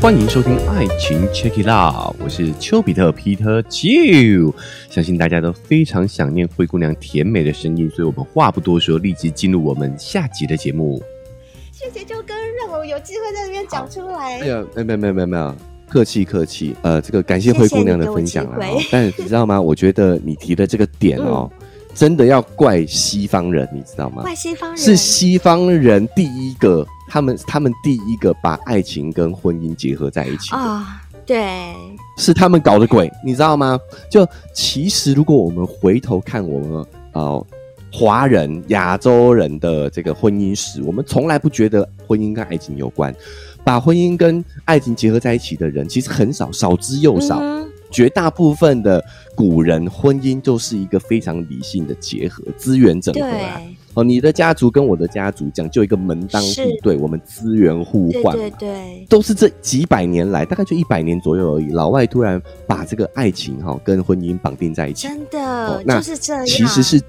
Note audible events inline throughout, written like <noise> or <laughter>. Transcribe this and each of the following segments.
欢迎收听《爱情 Check It Out》，我是丘比特 Peter Q。相信大家都非常想念灰姑娘甜美的声音，所以我们话不多说，立即进入我们下集的节目。谢谢秋哥，让我有机会在这边讲出来。哎呀，没有没有没有没有没有，客气客气。呃，这个感谢灰姑娘的分享啊。但你知道吗？我觉得你提的这个点哦。真的要怪西方人，你知道吗？怪西方人是西方人第一个，他们他们第一个把爱情跟婚姻结合在一起啊，对，是他们搞的鬼，你知道吗？就其实如果我们回头看我们呃华人亚洲人的这个婚姻史，我们从来不觉得婚姻跟爱情有关，把婚姻跟爱情结合在一起的人其实很少，少之又少。绝大部分的古人婚姻就是一个非常理性的结合，资源整合啊。哦，你的家族跟我的家族讲究一个门当户对，我们资源互换，对对，都是这几百年来，大概就一百年左右而已。老外突然把这个爱情哈跟婚姻绑定在一起，真的，就是这样。其实是。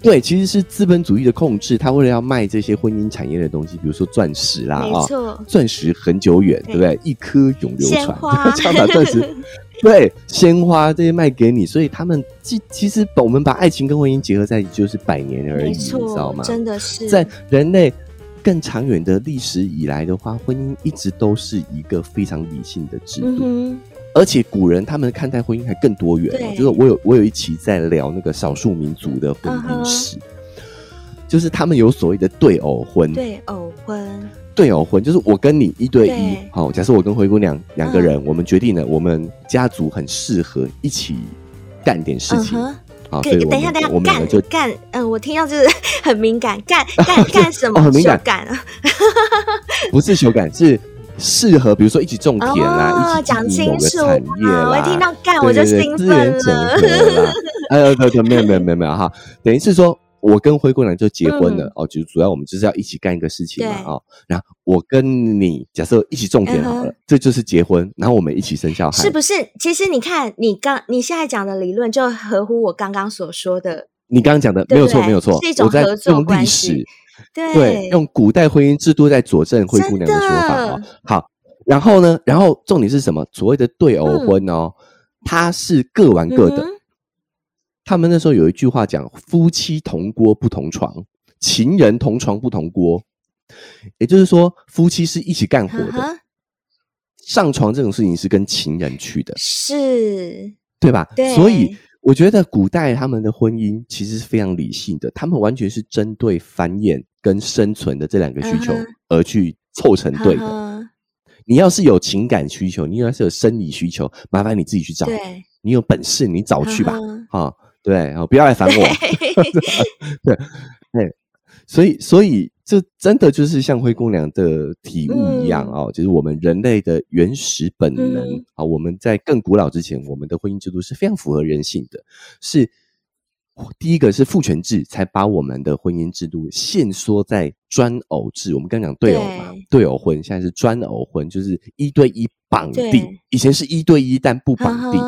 对，其实是资本主义的控制，他为了要卖这些婚姻产业的东西，比如说钻石啦，啊，钻石很久远，对不对？一颗永流传，<laughs> 抢把钻石，<laughs> 对，鲜花这些卖给你，所以他们其其实我们把爱情跟婚姻结合在一起，就是百年而已，你知道吗？真的是。在人类更长远的历史以来的话，婚姻一直都是一个非常理性的制度。而且古人他们看待婚姻还更多元，就是我有我有一期在聊那个少数民族的婚姻史，就是他们有所谓的对偶婚，对偶婚，对偶婚就是我跟你一对一，好，假设我跟灰姑娘两个人，我们决定了我们家族很适合一起干点事情，好，等一下等一下，我们就干，嗯，我听到就是很敏感，干 <laughs> 干干什么？很敏感，<laughs> 不是修改是。适合，比如说一起种田啦，一起某个产业啦。我听到干我就兴奋了。哎，<laughs> 对对，没有没有没有没有哈，等于是说我跟灰姑娘就结婚了哦，就主要我们就是要一起干一个事情嘛哦。然后我跟你假设一起种田好了，这就是结婚，然后我们一起生小孩，是不是？其实你看，你刚你现在讲的理论就合乎我刚刚所说的。你刚刚讲的没有错，没有错，是一种合作关系。对，用古代婚姻制度在佐证灰姑娘的说法哦。好，然后呢，然后重点是什么？所谓的对偶婚哦，它是各玩各的。他们那时候有一句话讲：“夫妻同锅不同床，情人同床不同锅。”也就是说，夫妻是一起干活的，上床这种事情是跟情人去的，是，对吧？所以。我觉得古代他们的婚姻其实是非常理性的，他们完全是针对繁衍跟生存的这两个需求而去凑成对的。你要是有情感需求，你要是有生理需求，麻烦你自己去找。你有本事你找去吧，啊，对，不要来烦我。<laughs> 对，对，所以，所以。这真的就是像灰姑娘的体悟一样哦，就是我们人类的原始本能啊。我们在更古老之前，我们的婚姻制度是非常符合人性的。是第一个是父权制，才把我们的婚姻制度限缩在专偶制。我们刚讲对偶嘛，对偶婚，现在是专偶婚，就是一对一绑定。以前是一对一，但不绑定。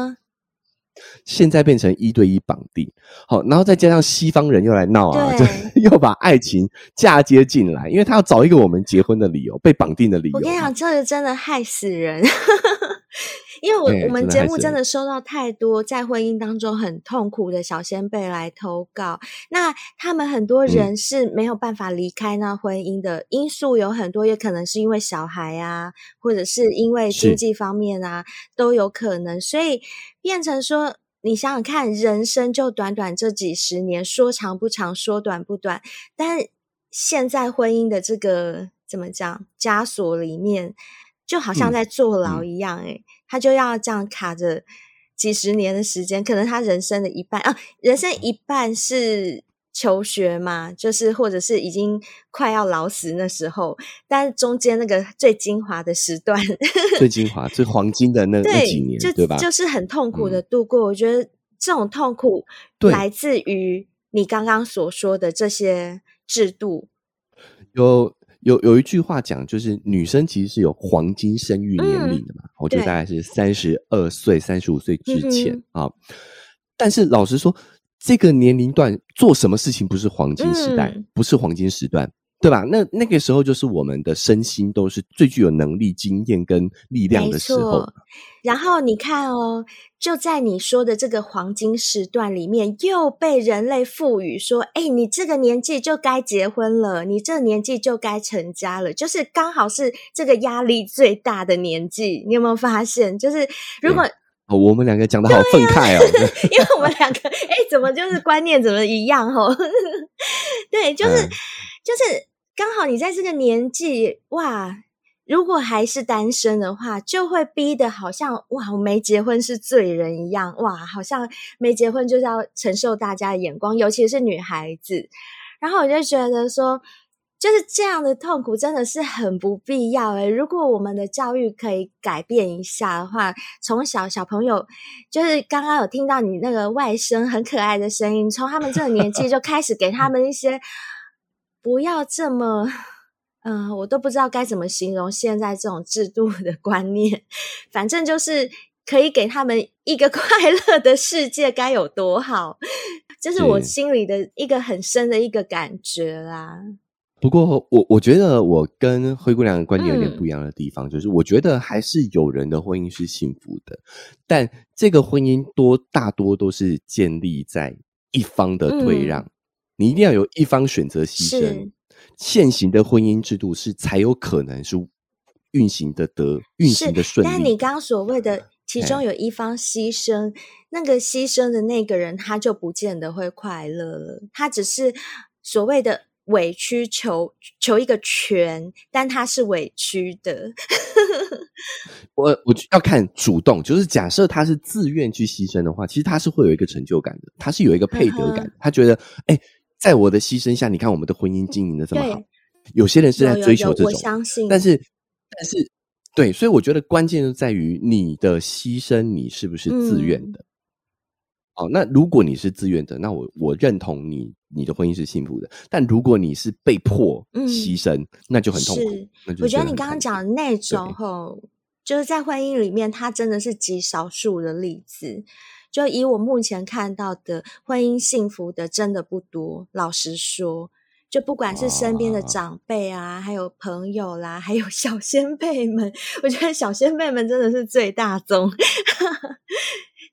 现在变成一对一绑定，好，然后再加上西方人又来闹啊，就 <laughs> 又把爱情嫁接进来，因为他要找一个我们结婚的理由，被绑定的理由。我跟你讲，这个真的害死人，<laughs> 因为我我们节目真的收到太多在婚姻当中很痛苦的小先辈来投稿，那他们很多人是没有办法离开那婚姻的因素有很多，也可能是因为小孩啊，或者是因为经济方面啊，都有可能，所以变成说。你想想看，人生就短短这几十年，说长不长，说短不短。但现在婚姻的这个怎么讲枷锁里面，就好像在坐牢一样，诶他就要这样卡着几十年的时间，可能他人生的一半啊，人生一半是。求学嘛，就是或者是已经快要老死那时候，但是中间那个最精华的时段，最精华、最黄金的那那几年，对吧？就是很痛苦的度过。我觉得这种痛苦来自于你刚刚所说的这些制度。有有有一句话讲，就是女生其实是有黄金生育年龄的嘛，我觉得大概是三十二岁、三十五岁之前啊。但是老实说。这个年龄段做什么事情不是黄金时代，不是黄金时段，对吧？那那个时候就是我们的身心都是最具有能力、经验跟力量的时候。然后你看哦，就在你说的这个黄金时段里面，又被人类赋予说：“哎，你这个年纪就该结婚了，你这个年纪就该成家了。”就是刚好是这个压力最大的年纪。你有没有发现？就是如果哦，我们两个讲的好愤慨哦，<laughs> 因为我们两个哎，怎么就是观念怎么一样哦？<laughs> 对，就是就是。刚好你在这个年纪哇，如果还是单身的话，就会逼得好像哇，我没结婚是罪人一样哇，好像没结婚就是要承受大家的眼光，尤其是女孩子。然后我就觉得说，就是这样的痛苦真的是很不必要诶如果我们的教育可以改变一下的话，从小小朋友就是刚刚有听到你那个外甥很可爱的声音，从他们这个年纪就开始给他们一些。不要这么，嗯，我都不知道该怎么形容现在这种制度的观念。反正就是可以给他们一个 <laughs> 快乐的世界，该有多好！这是我心里的一个很深的一个感觉啦。不过，我我觉得我跟灰姑娘的观点有点不一样的地方，就是我觉得还是有人的婚姻是幸福的，但这个婚姻多大多都是建立在一方的退让。你一定要有一方选择牺牲，现行的婚姻制度是才有可能是运行的得运行的顺利。但你刚刚所谓的其中有一方牺牲，那个牺牲的那个人他就不见得会快乐了，他只是所谓的委曲求求一个全，但他是委屈的。<laughs> 我我要看主动，就是假设他是自愿去牺牲的话，其实他是会有一个成就感的，他是有一个配得感，他觉得哎。在我的牺牲下，你看我们的婚姻经营的这么好。有些人是在追求这种，但是但是对，所以我觉得关键就在于你的牺牲，你是不是自愿的？哦，那如果你是自愿的，那我我认同你，你的婚姻是幸福的。但如果你是被迫牺牲，那就很痛苦。我觉得你刚刚讲的那种，吼，就是在婚姻里面，它真的是极少数的例子。就以我目前看到的婚姻幸福的真的不多，老实说，就不管是身边的长辈啊，还有朋友啦，还有小 <laughs> 先辈们，我觉得小先辈们真的是最大宗，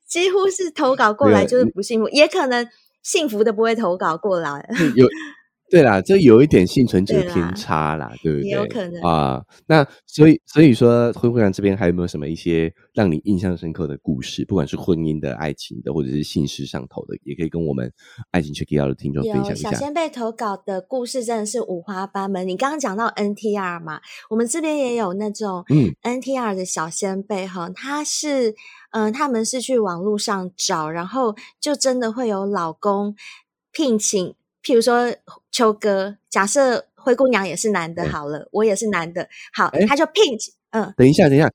几乎是投稿过来就是不幸福，也可能幸福的不会投稿过来。有。对啦，这有一点幸存者偏差啦，对不对？有可能啊。那所以所以说，灰姑娘这边还有没有什么一些让你印象深刻的故事？不管是婚姻的、爱情的，或者是性事上头的，也可以跟我们爱情 check out 的听众分享一下。小仙贝投稿的故事真的是五花八门。你刚刚讲到 NTR 嘛，我们这边也有那种嗯 NTR 的小仙贝哈，他是嗯，他们是去网络上找，然后就真的会有老公聘请。譬如说秋哥，假设灰姑娘也是男的，好了，我也是男的，好，他就聘请，嗯，等一下，等一下，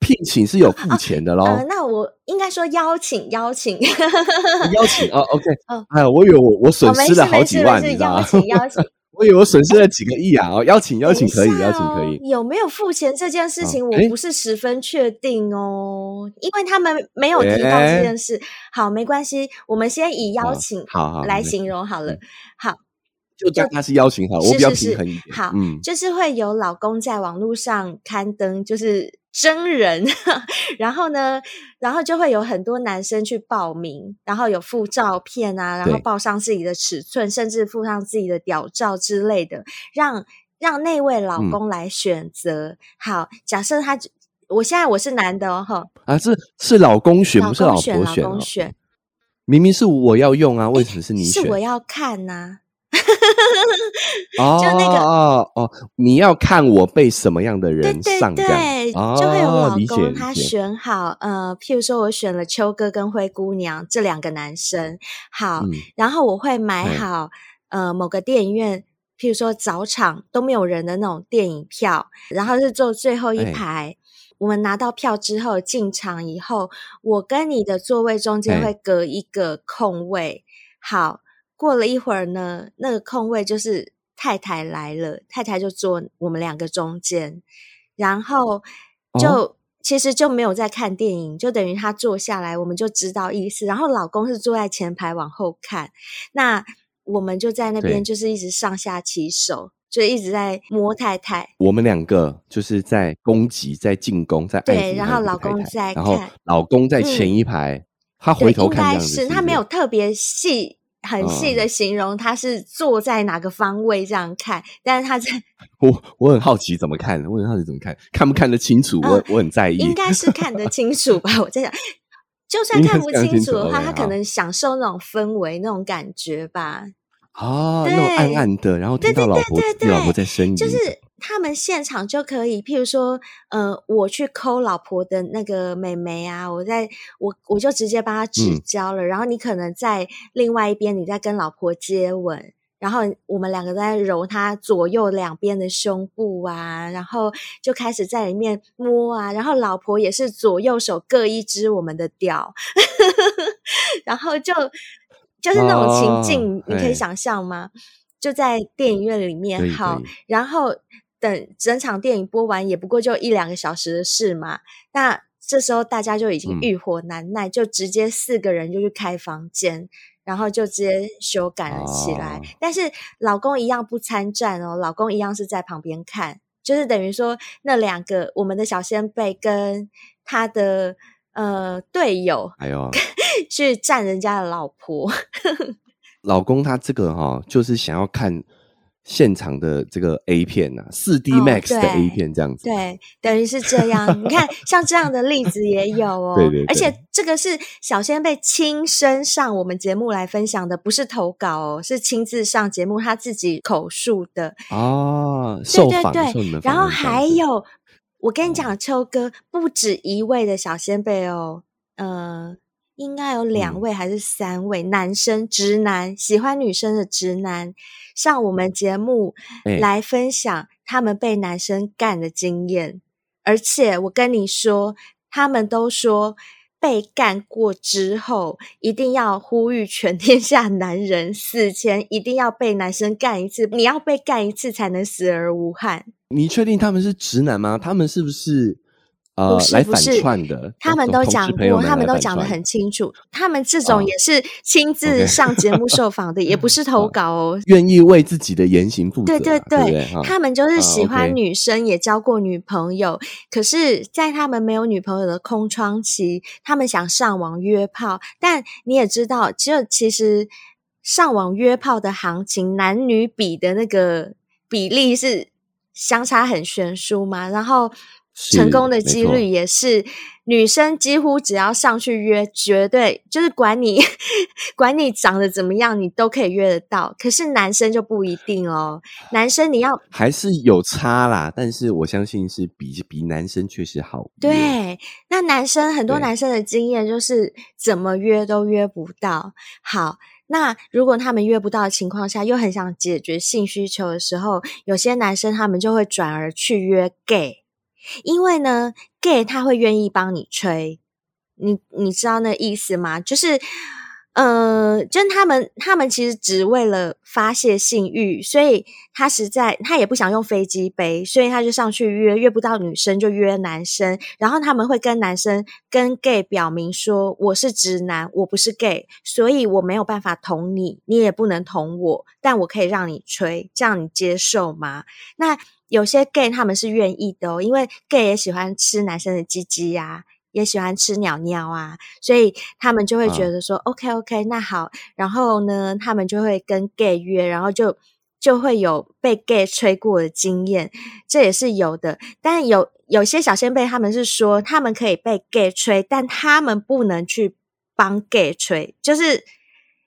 聘请是有付钱的喽。那我应该说邀请，邀请，邀请哦，OK，<laughs> 哎，我以为我我损失了好几万，是邀请，邀请。<laughs> 我以为我损失了几个亿啊！哦，邀请邀请可以，邀请可以。有没有付钱这件事情，我不是十分确定哦，因为他们没有提到这件事。好，没关系，我们先以邀请好来形容好了。好，就当他是邀请好，我比较平衡一点。好，就是会有老公在网络上刊登，就是。真人，<laughs> 然后呢，然后就会有很多男生去报名，然后有附照片啊，然后报上自己的尺寸，甚至附上自己的屌照之类的，让让那位老公来选择。好，假设他，我现在我是男的哦，哈啊，是是老公选，不是老婆选，老公选，明明是我要用啊，为什么是你选？是我要看呐。哦，<laughs> 就那个哦哦，你要看我被什么样的人上，对，就会有老公他选好，呃，譬如说我选了秋哥跟灰姑娘这两个男生，好，然后我会买好呃某个电影院，譬如说早场都没有人的那种电影票，然后是坐最后一排。我们拿到票之后进场以后，我跟你的座位中间会隔一个空位，好。过了一会儿呢，那个空位就是太太来了，太太就坐我们两个中间，然后就其实就没有在看电影，就等于她坐下来，我们就知道意思。然后老公是坐在前排往后看，那我们就在那边就是一直上下其手，就一直在摸太太。我们两个就是在攻击，在进攻，在对，然后老公在，然后老公在前一排，他回头看应该是他没有特别细。很细的形容，他是坐在哪个方位这样看，但是他在，<laughs> 我我很好奇怎么看，我很好奇怎么看，看不看得清楚？我我很在意，应该是看得清楚吧？我在想，就算看不清楚的话，他可能享受那种氛围、那种感觉吧。啊，那种暗暗的，然后听到老婆老婆在呻吟，就是。他们现场就可以，譬如说，呃，我去抠老婆的那个美眉啊，我在我我就直接帮她指教了。然后你可能在另外一边，你在跟老婆接吻，然后我们两个在揉她左右两边的胸部啊，然后就开始在里面摸啊，然后老婆也是左右手各一只我们的屌，<laughs> 然后就就是那种情境，你可以想象吗？就在电影院里面，好，然后。等整场电影播完，也不过就一两个小时的事嘛。那这时候大家就已经欲火难耐，就直接四个人就去开房间，然后就直接修改了起来。但是老公一样不参战哦，老公一样是在旁边看，就是等于说那两个我们的小先辈跟他的呃队友，还有去占人家的老婆。<laughs> 老公他这个哈，就是想要看。现场的这个 A 片呐，四 D Max 的 A 片这样子，对，等于是这样。你看，像这样的例子也有哦。<laughs> 对对。而且这个是小仙贝亲身上我们节目来分享的，不是投稿哦，是亲自上节目他自己口述的哦。受访对对。然后还有，我跟你讲，秋哥不止一位的小仙贝哦，呃。应该有两位还是三位男生直男喜欢女生的直男上我们节目来分享他们被男生干的经验，而且我跟你说，他们都说被干过之后一定要呼吁全 <laughs> 天下男人死前一定要被男生干一次，你要被干一次才能死而无憾。你确定他们是直男吗？他们是不是？不是不是，他们都讲过，他们都讲的很清楚。他们这种也是亲自上节目受访的，也不是投稿哦。愿意为自己的言行负责。对对对，他们就是喜欢女生，也交过女朋友。可是，在他们没有女朋友的空窗期，他们想上网约炮。但你也知道，就其实上网约炮的行情，男女比的那个比例是相差很悬殊嘛。然后。成功的几率也是，女生几乎只要上去约，绝对就是管你 <laughs> 管你长得怎么样，你都可以约得到。可是男生就不一定哦，男生你要还是有差啦，但是我相信是比比男生确实好。对，那男生很多男生的经验就是怎么约都约不到。好，那如果他们约不到的情况下，又很想解决性需求的时候，有些男生他们就会转而去约 gay。因为呢，gay 他会愿意帮你吹，你你知道那意思吗？就是，呃，就他们他们其实只为了发泄性欲，所以他实在他也不想用飞机杯，所以他就上去约，约不到女生就约男生，然后他们会跟男生跟 gay 表明说，我是直男，我不是 gay，所以我没有办法捅你，你也不能捅我，但我可以让你吹，这样你接受吗？那。有些 gay 他们是愿意的哦，因为 gay 也喜欢吃男生的鸡鸡呀，也喜欢吃鸟鸟啊，所以他们就会觉得说，OK OK，那好，然后呢，他们就会跟 gay 约，然后就就会有被 gay 吹过的经验，这也是有的。但有有些小先辈他们是说，他们可以被 gay 吹，但他们不能去帮 gay 吹，就是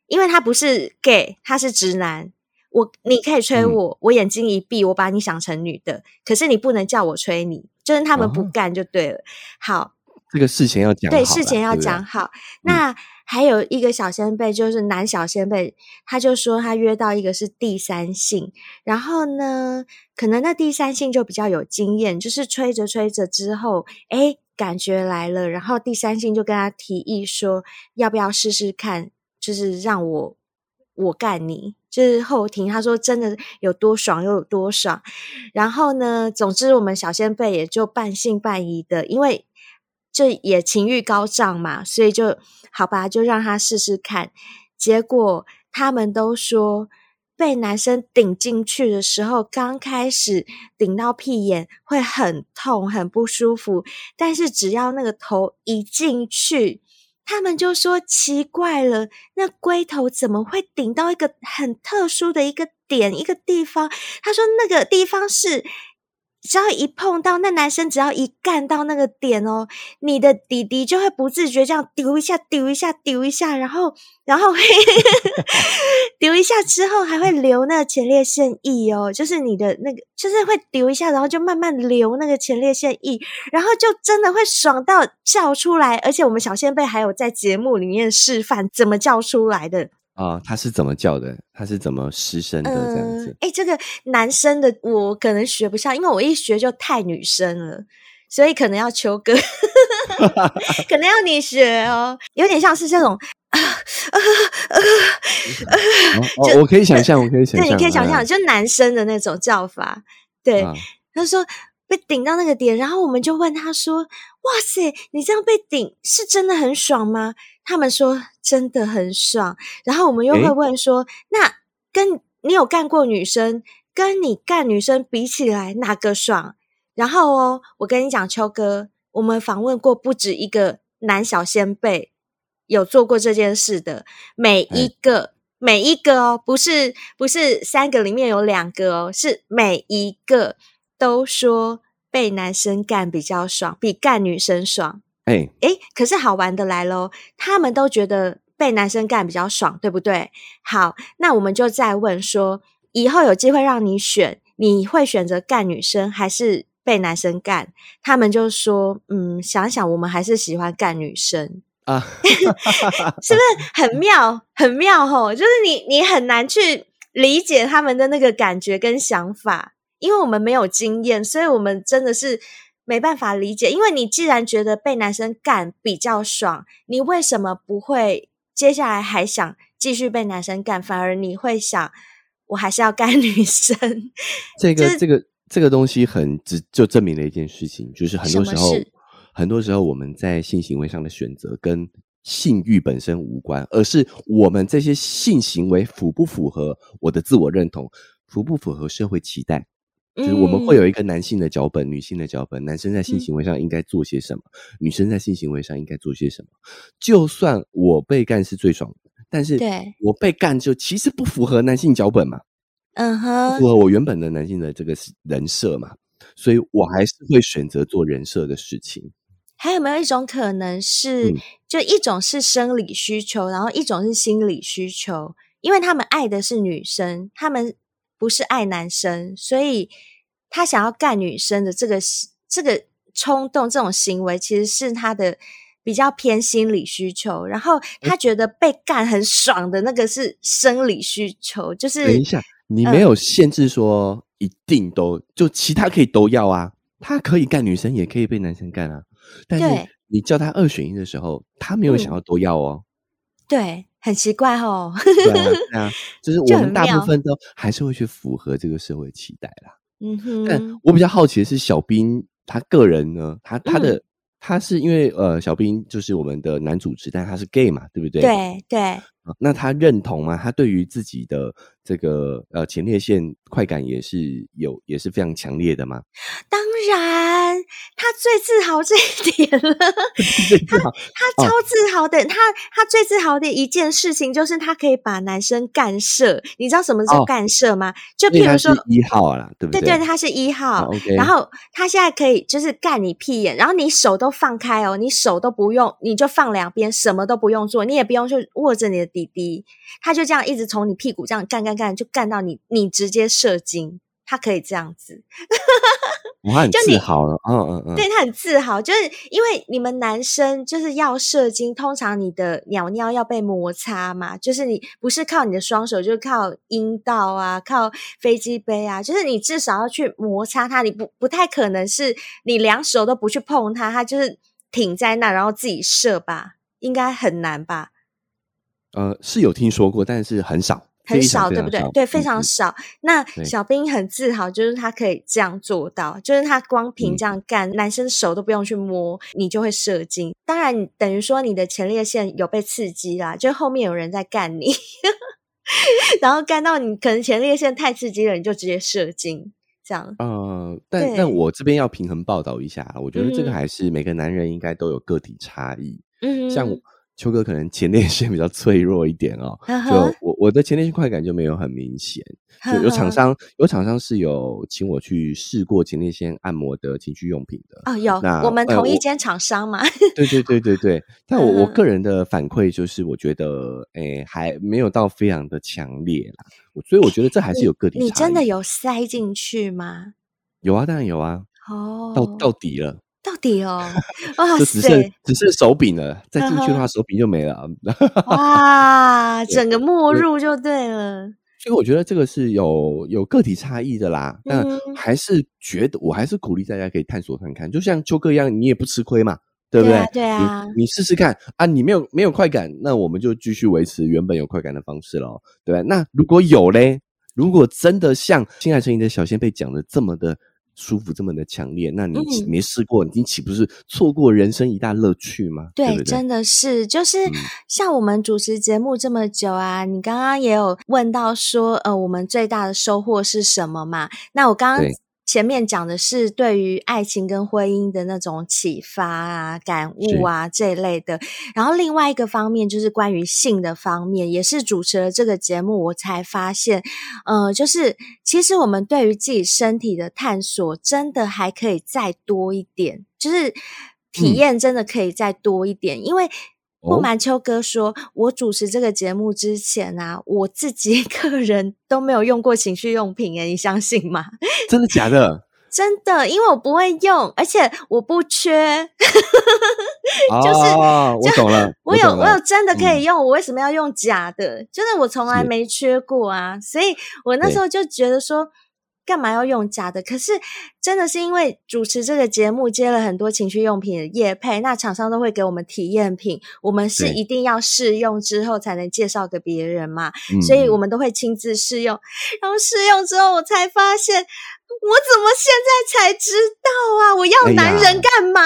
因为他不是 gay，他是直男。我你可以吹我，我眼睛一闭，我把你想成女的，可是你不能叫我吹你，就是他们不干就对了。好，这个事前要讲对，事前要讲好。那还有一个小先辈，就是男小先辈，他就说他约到一个是第三性，然后呢，可能那第三性就比较有经验，就是吹着吹着之后，哎，感觉来了，然后第三性就跟他提议说，要不要试试看，就是让我我干你。就是后庭，他说真的有多爽又有多爽，然后呢，总之我们小先辈也就半信半疑的，因为这也情欲高涨嘛，所以就好吧，就让他试试看。结果他们都说被男生顶进去的时候，刚开始顶到屁眼会很痛、很不舒服，但是只要那个头一进去，他们就说奇怪了，那龟头怎么会顶到一个很特殊的一个点、一个地方？他说那个地方是。只要一碰到那男生，只要一干到那个点哦，你的弟弟就会不自觉这样丢一下、丢一下、丢一下，然后，然后 <laughs> 丢一下之后还会流那个前列腺液哦，就是你的那个，就是会丢一下，然后就慢慢流那个前列腺液，然后就真的会爽到叫出来，而且我们小仙贝还有在节目里面示范怎么叫出来的。啊，他是怎么叫的？他是怎么失声的？这样子？哎，这个男生的我可能学不上，因为我一学就太女生了，所以可能要秋哥，<laughs> <laughs> 可能要你学哦，有点像是这种啊。就我可以想象，我可以想象，对，你可以想象，就男生的那种叫法。对，他说被顶到那个点，然后我们就问他说：“哇塞，你这样被顶是真的很爽吗？”他们说真的很爽，然后我们又会问说：“那跟你有干过女生，跟你干女生比起来，哪个爽？”然后哦，我跟你讲，秋哥，我们访问过不止一个男小先辈有做过这件事的，每一个每一个哦，不是不是三个里面有两个哦，是每一个都说被男生干比较爽，比干女生爽。哎哎，可是好玩的来喽！他们都觉得被男生干比较爽，对不对？好，那我们就再问说，以后有机会让你选，你会选择干女生还是被男生干？他们就说，嗯，想想我们还是喜欢干女生啊，<laughs> 是不是很妙？很妙吼！就是你你很难去理解他们的那个感觉跟想法，因为我们没有经验，所以我们真的是。没办法理解，因为你既然觉得被男生干比较爽，你为什么不会接下来还想继续被男生干？反而你会想，我还是要干女生。<laughs> 这个这个这个东西很只就证明了一件事情，就是很多时候，很多时候我们在性行为上的选择跟性欲本身无关，而是我们这些性行为符不符合我的自我认同，符不符合社会期待。就是我们会有一个男性的脚本，女性的脚本。男生在性行为上应该做些什么？女生在性行为上应该做些什么？就算我被干是最爽的，但是我被干就其实不符合男性脚本嘛，嗯哼，符合我原本的男性的这个人设嘛，所以我还是会选择做人设的事情。还有没有一种可能是，就一种是生理需求，然后一种是心理需求？因为他们爱的是女生，他们。不是爱男生，所以他想要干女生的这个这个冲动，这种行为其实是他的比较偏心理需求。然后他觉得被干很爽的那个是生理需求。就是等一下，你没有限制说一定都就其他可以都要啊，他可以干女生，也可以被男生干啊。但是你叫他二选一的时候，他没有想要都要哦。对。很奇怪哦，对啊，就是我们大部分都还是会去符合这个社会期待啦。嗯哼，但我比较好奇的是，小兵他个人呢，他他的他是因为呃，小兵就是我们的男主持，但他是 gay 嘛，对不对？对对。那他认同吗？他对于自己的这个呃前列腺快感也是有，也是非常强烈的吗？<laughs> 当然，他最自豪这一点了。<laughs> 他他超自豪的，他他最自豪的一件事情就是他可以把男生干射。你知道什么叫干射吗？就譬如说一号啦，对不对？对对，他是一号。然后他现在可以就是干你屁眼，然后你手都放开哦，你手都不用，你就放两边，什么都不用做，你也不用去握着你的。弟弟，他就这样一直从你屁股这样干干干，就干到你，你直接射精，他可以这样子，我很 <laughs> 自豪了，嗯嗯嗯，对他很自豪，就是因为你们男生就是要射精，通常你的鸟尿要被摩擦嘛，就是你不是靠你的双手，就是靠阴道啊，靠飞机杯啊，就是你至少要去摩擦它，你不不太可能是你两手都不去碰它，它就是挺在那，然后自己射吧，应该很难吧。呃，是有听说过，但是很少，很少，对不对？对，非常少。那小兵很自豪，就是他可以这样做到，就是他光凭这样干，男生手都不用去摸，你就会射精。当然，等于说你的前列腺有被刺激啦，就后面有人在干你。<laughs> 然后干到你可能前列腺太刺激了，你就直接射精。这样，呃，但但我这边要平衡报道一下，我觉得这个还是每个男人应该都有个体差异。嗯，像秋哥可能前列腺比较脆弱一点哦，就我我的前列腺快感就没有很明显。就有厂商有厂商是有请我去试过前列腺按摩的情趣用品的哦，有我们同一间厂商嘛？对对对对对。但我我个人的反馈就是，我觉得诶还没有到非常的强烈啦。所以我觉得这还是有个体你真的有塞进去吗？有啊，当然有啊。哦，到到底了，到底哦，<laughs> 哇塞，只剩只剩手柄了，再进去的话手柄就没了。哇，整个没入就对了。所以我觉得这个是有有个体差异的啦，但还是觉得我还是鼓励大家可以探索看看，就像秋哥一样，你也不吃亏嘛，对不对？对啊，你试试看啊，你没有没有快感，那我们就继续维持原本有快感的方式喽，对那如果有嘞，如果真的像《心爱声音》的小仙贝讲的这么的。舒服这么的强烈，那你没试过，你岂不是错过人生一大乐趣吗？对，真的是，就是像我们主持节目这么久啊，你刚刚也有问到说，呃，我们最大的收获是什么嘛？那我刚刚。前面讲的是对于爱情跟婚姻的那种启发啊、感悟啊这一类的，然后另外一个方面就是关于性的方面，也是主持了这个节目，我才发现，呃，就是其实我们对于自己身体的探索，真的还可以再多一点，就是体验真的可以再多一点，因为。不瞒秋哥说，我主持这个节目之前啊，我自己 <laughs> 个人都没有用过情趣用品诶，你相信吗？<laughs> 真的假的？真的，因为我不会用，而且我不缺。<laughs> 就是，我懂了，我有，我有真的可以用，我为什么要用假的？就是我从来没缺过啊，所以我那时候就觉得说。干嘛要用假的？可是真的是因为主持这个节目接了很多情趣用品的业配，那厂商都会给我们体验品，我们是一定要试用之后才能介绍给别人嘛，所以我们都会亲自试用，然后试用之后我才发现。我怎么现在才知道啊？我要男人干嘛？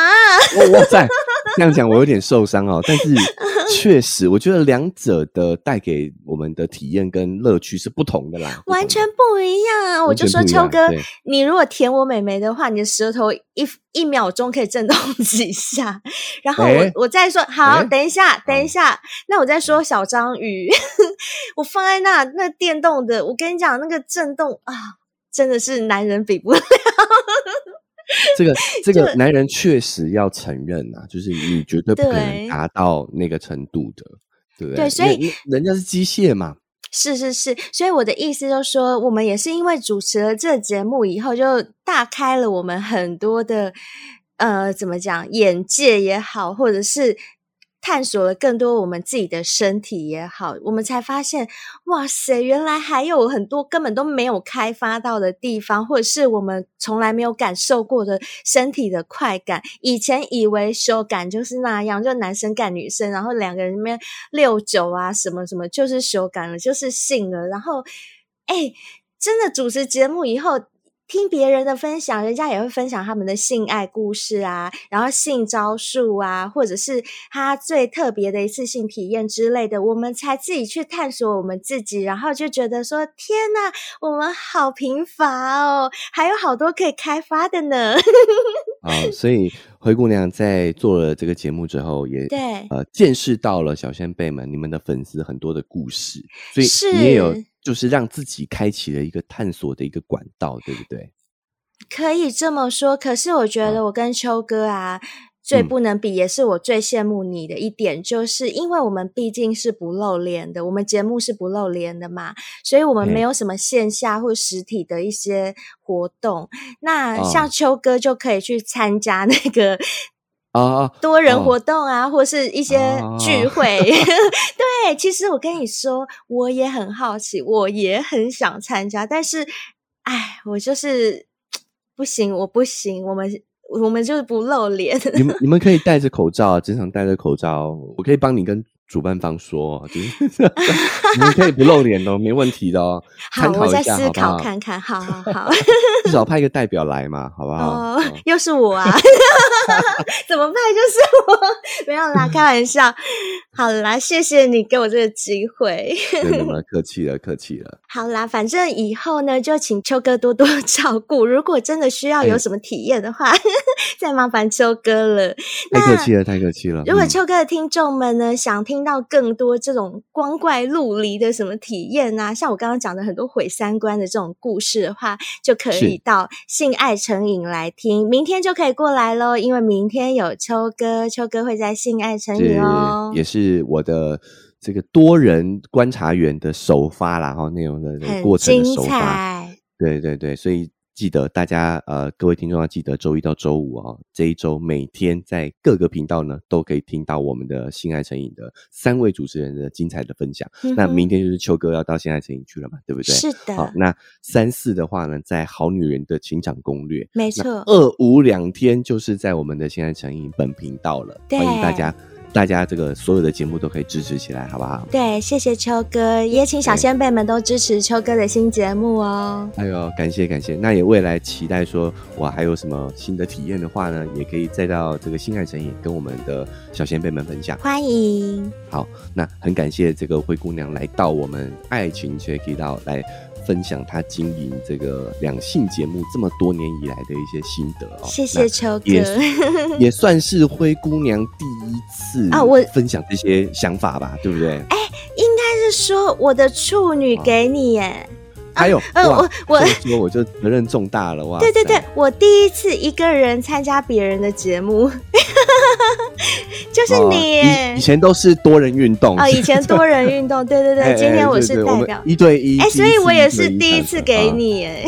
哇塞，这样讲我有点受伤哦。但是 <laughs> 确实，我觉得两者的带给我们的体验跟乐趣是不同的啦，完全不一样啊！我就说秋哥，你如果舔我美眉的话，你的舌头一一秒钟可以震动几下，<laughs> 然后我我再说好，等一下，等一下，那我再说小章鱼，<laughs> 我放在那那电动的，我跟你讲那个震动啊。真的是男人比不了，这个 <laughs> 这个男人确实要承认啊，就是你绝对不可能达到那个程度的，对不对？对，所以人家是机械嘛。是是是，所以我的意思就是说，我们也是因为主持了这节目以后，就大开了我们很多的呃，怎么讲眼界也好，或者是。探索了更多我们自己的身体也好，我们才发现，哇塞，原来还有很多根本都没有开发到的地方，或者是我们从来没有感受过的身体的快感。以前以为修感就是那样，就男生干女生，然后两个人面六九啊，什么什么就是修感了，就是性了。然后，哎，真的主持节目以后。听别人的分享，人家也会分享他们的性爱故事啊，然后性招数啊，或者是他最特别的一次性体验之类的，我们才自己去探索我们自己，然后就觉得说：天呐，我们好贫乏哦，还有好多可以开发的呢。好，<laughs> 所以灰姑娘在做了这个节目之后，也对呃见识到了小先辈们你们的粉丝很多的故事，所以你也有。就是让自己开启了一个探索的一个管道，对不对？可以这么说。可是我觉得我跟秋哥啊，最不能比，也是我最羡慕你的一点，就是因为我们毕竟是不露脸的，我们节目是不露脸的嘛，所以我们没有什么线下或实体的一些活动。那像秋哥就可以去参加那个。啊，多人活动啊，或是一些聚会。<laughs> 对，其实我跟你说，我也很好奇，我也很想参加，但是，哎，我就是不行，我不行，我们我们就是不露脸。你们你们可以戴着口罩，经常戴着口罩，我可以帮你跟。主办方说，就是 <laughs> 你可以不露脸哦，没问题的哦。好，我再思考看看。好好好，<laughs> 至少派一个代表来嘛，好不好？哦，又是我啊！<laughs> 怎么派就是我？没有啦，开玩笑。好啦，谢谢你给我这个机会。没有客气了，客气了。好啦，反正以后呢，就请秋哥多多照顾。如果真的需要有什么体验的话，再麻烦秋哥了。太客气了，太客气了。如果秋哥的听众们呢，想听到更多这种光怪陆离的什么体验啊，像我刚刚讲的很多毁三观的这种故事的话，就可以到性爱成瘾来听。明天就可以过来喽，因为明天有秋哥，秋哥会在性爱成瘾哦，也是我的。这个多人观察员的首发啦，哈，内容的过程的首发，对对对，所以记得大家呃，各位听众要记得周一到周五啊，这一周每天在各个频道呢都可以听到我们的性爱成瘾的三位主持人的精彩的分享。那明天就是秋哥要到性爱成瘾去了嘛，对不对？是的。好，那三四的话呢，在好女人的情场攻略，没错。二五两天就是在我们的性爱成瘾本频道了，欢迎大家。大家这个所有的节目都可以支持起来，好不好？对，谢谢秋哥，也请小先辈们都支持秋哥的新节目哦。哎呦，感谢感谢，那也未来期待说，我还有什么新的体验的话呢，也可以再到这个新海诚也跟我们的小先辈们分享。欢迎。好，那很感谢这个灰姑娘来到我们爱情学以到来。分享他经营这个两性节目这么多年以来的一些心得哦，谢谢秋哥，也算是灰姑娘第一次啊，我分享这些想法吧，对不对？哎，应该是说我的处女给你耶。还有，呃，我我说我就责任重大了哇！对对对，我第一次一个人参加别人的节目，<laughs> 就是你。以前都是多人运动啊，以前多人运动，<laughs> 对对对，今天我是代表一对一，哎，所以我也是第一次给你哎。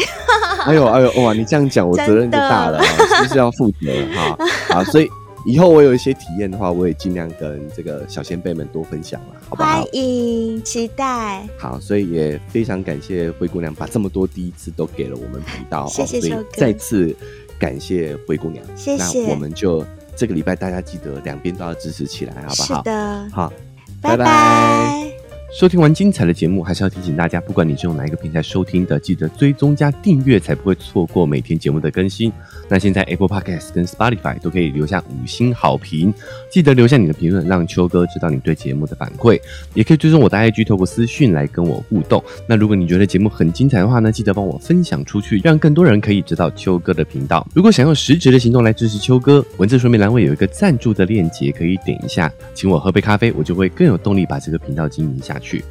哎呦哎呦哇，你这样讲我 <laughs> 责任就大了，就是要负责哈啊，所以。以后我有一些体验的话，我也尽量跟这个小先辈们多分享了，好不好？欢迎，期待。好，所以也非常感谢灰姑娘把这么多第一次都给了我们频道，谢谢秋再次感谢灰姑娘，谢谢。那我们就这个礼拜大家记得两边都要支持起来，好不好？是的。好，拜拜。收听完精彩的节目，还是要提醒大家，不管你是用哪一个平台收听的，记得追踪加订阅，才不会错过每天节目的更新。那现在 Apple Podcast 跟 Spotify 都可以留下五星好评，记得留下你的评论，让秋哥知道你对节目的反馈。也可以追踪我的 IG，透过私讯来跟我互动。那如果你觉得节目很精彩的话呢，记得帮我分享出去，让更多人可以知道秋哥的频道。如果想用实质的行动来支持秋哥，文字说明栏位有一个赞助的链接，可以点一下，请我喝杯咖啡，我就会更有动力把这个频道经营下去。去，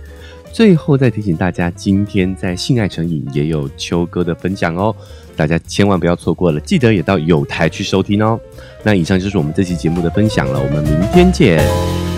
最后再提醒大家，今天在性爱成瘾也有秋哥的分享哦，大家千万不要错过了，记得也到有台去收听哦。那以上就是我们这期节目的分享了，我们明天见。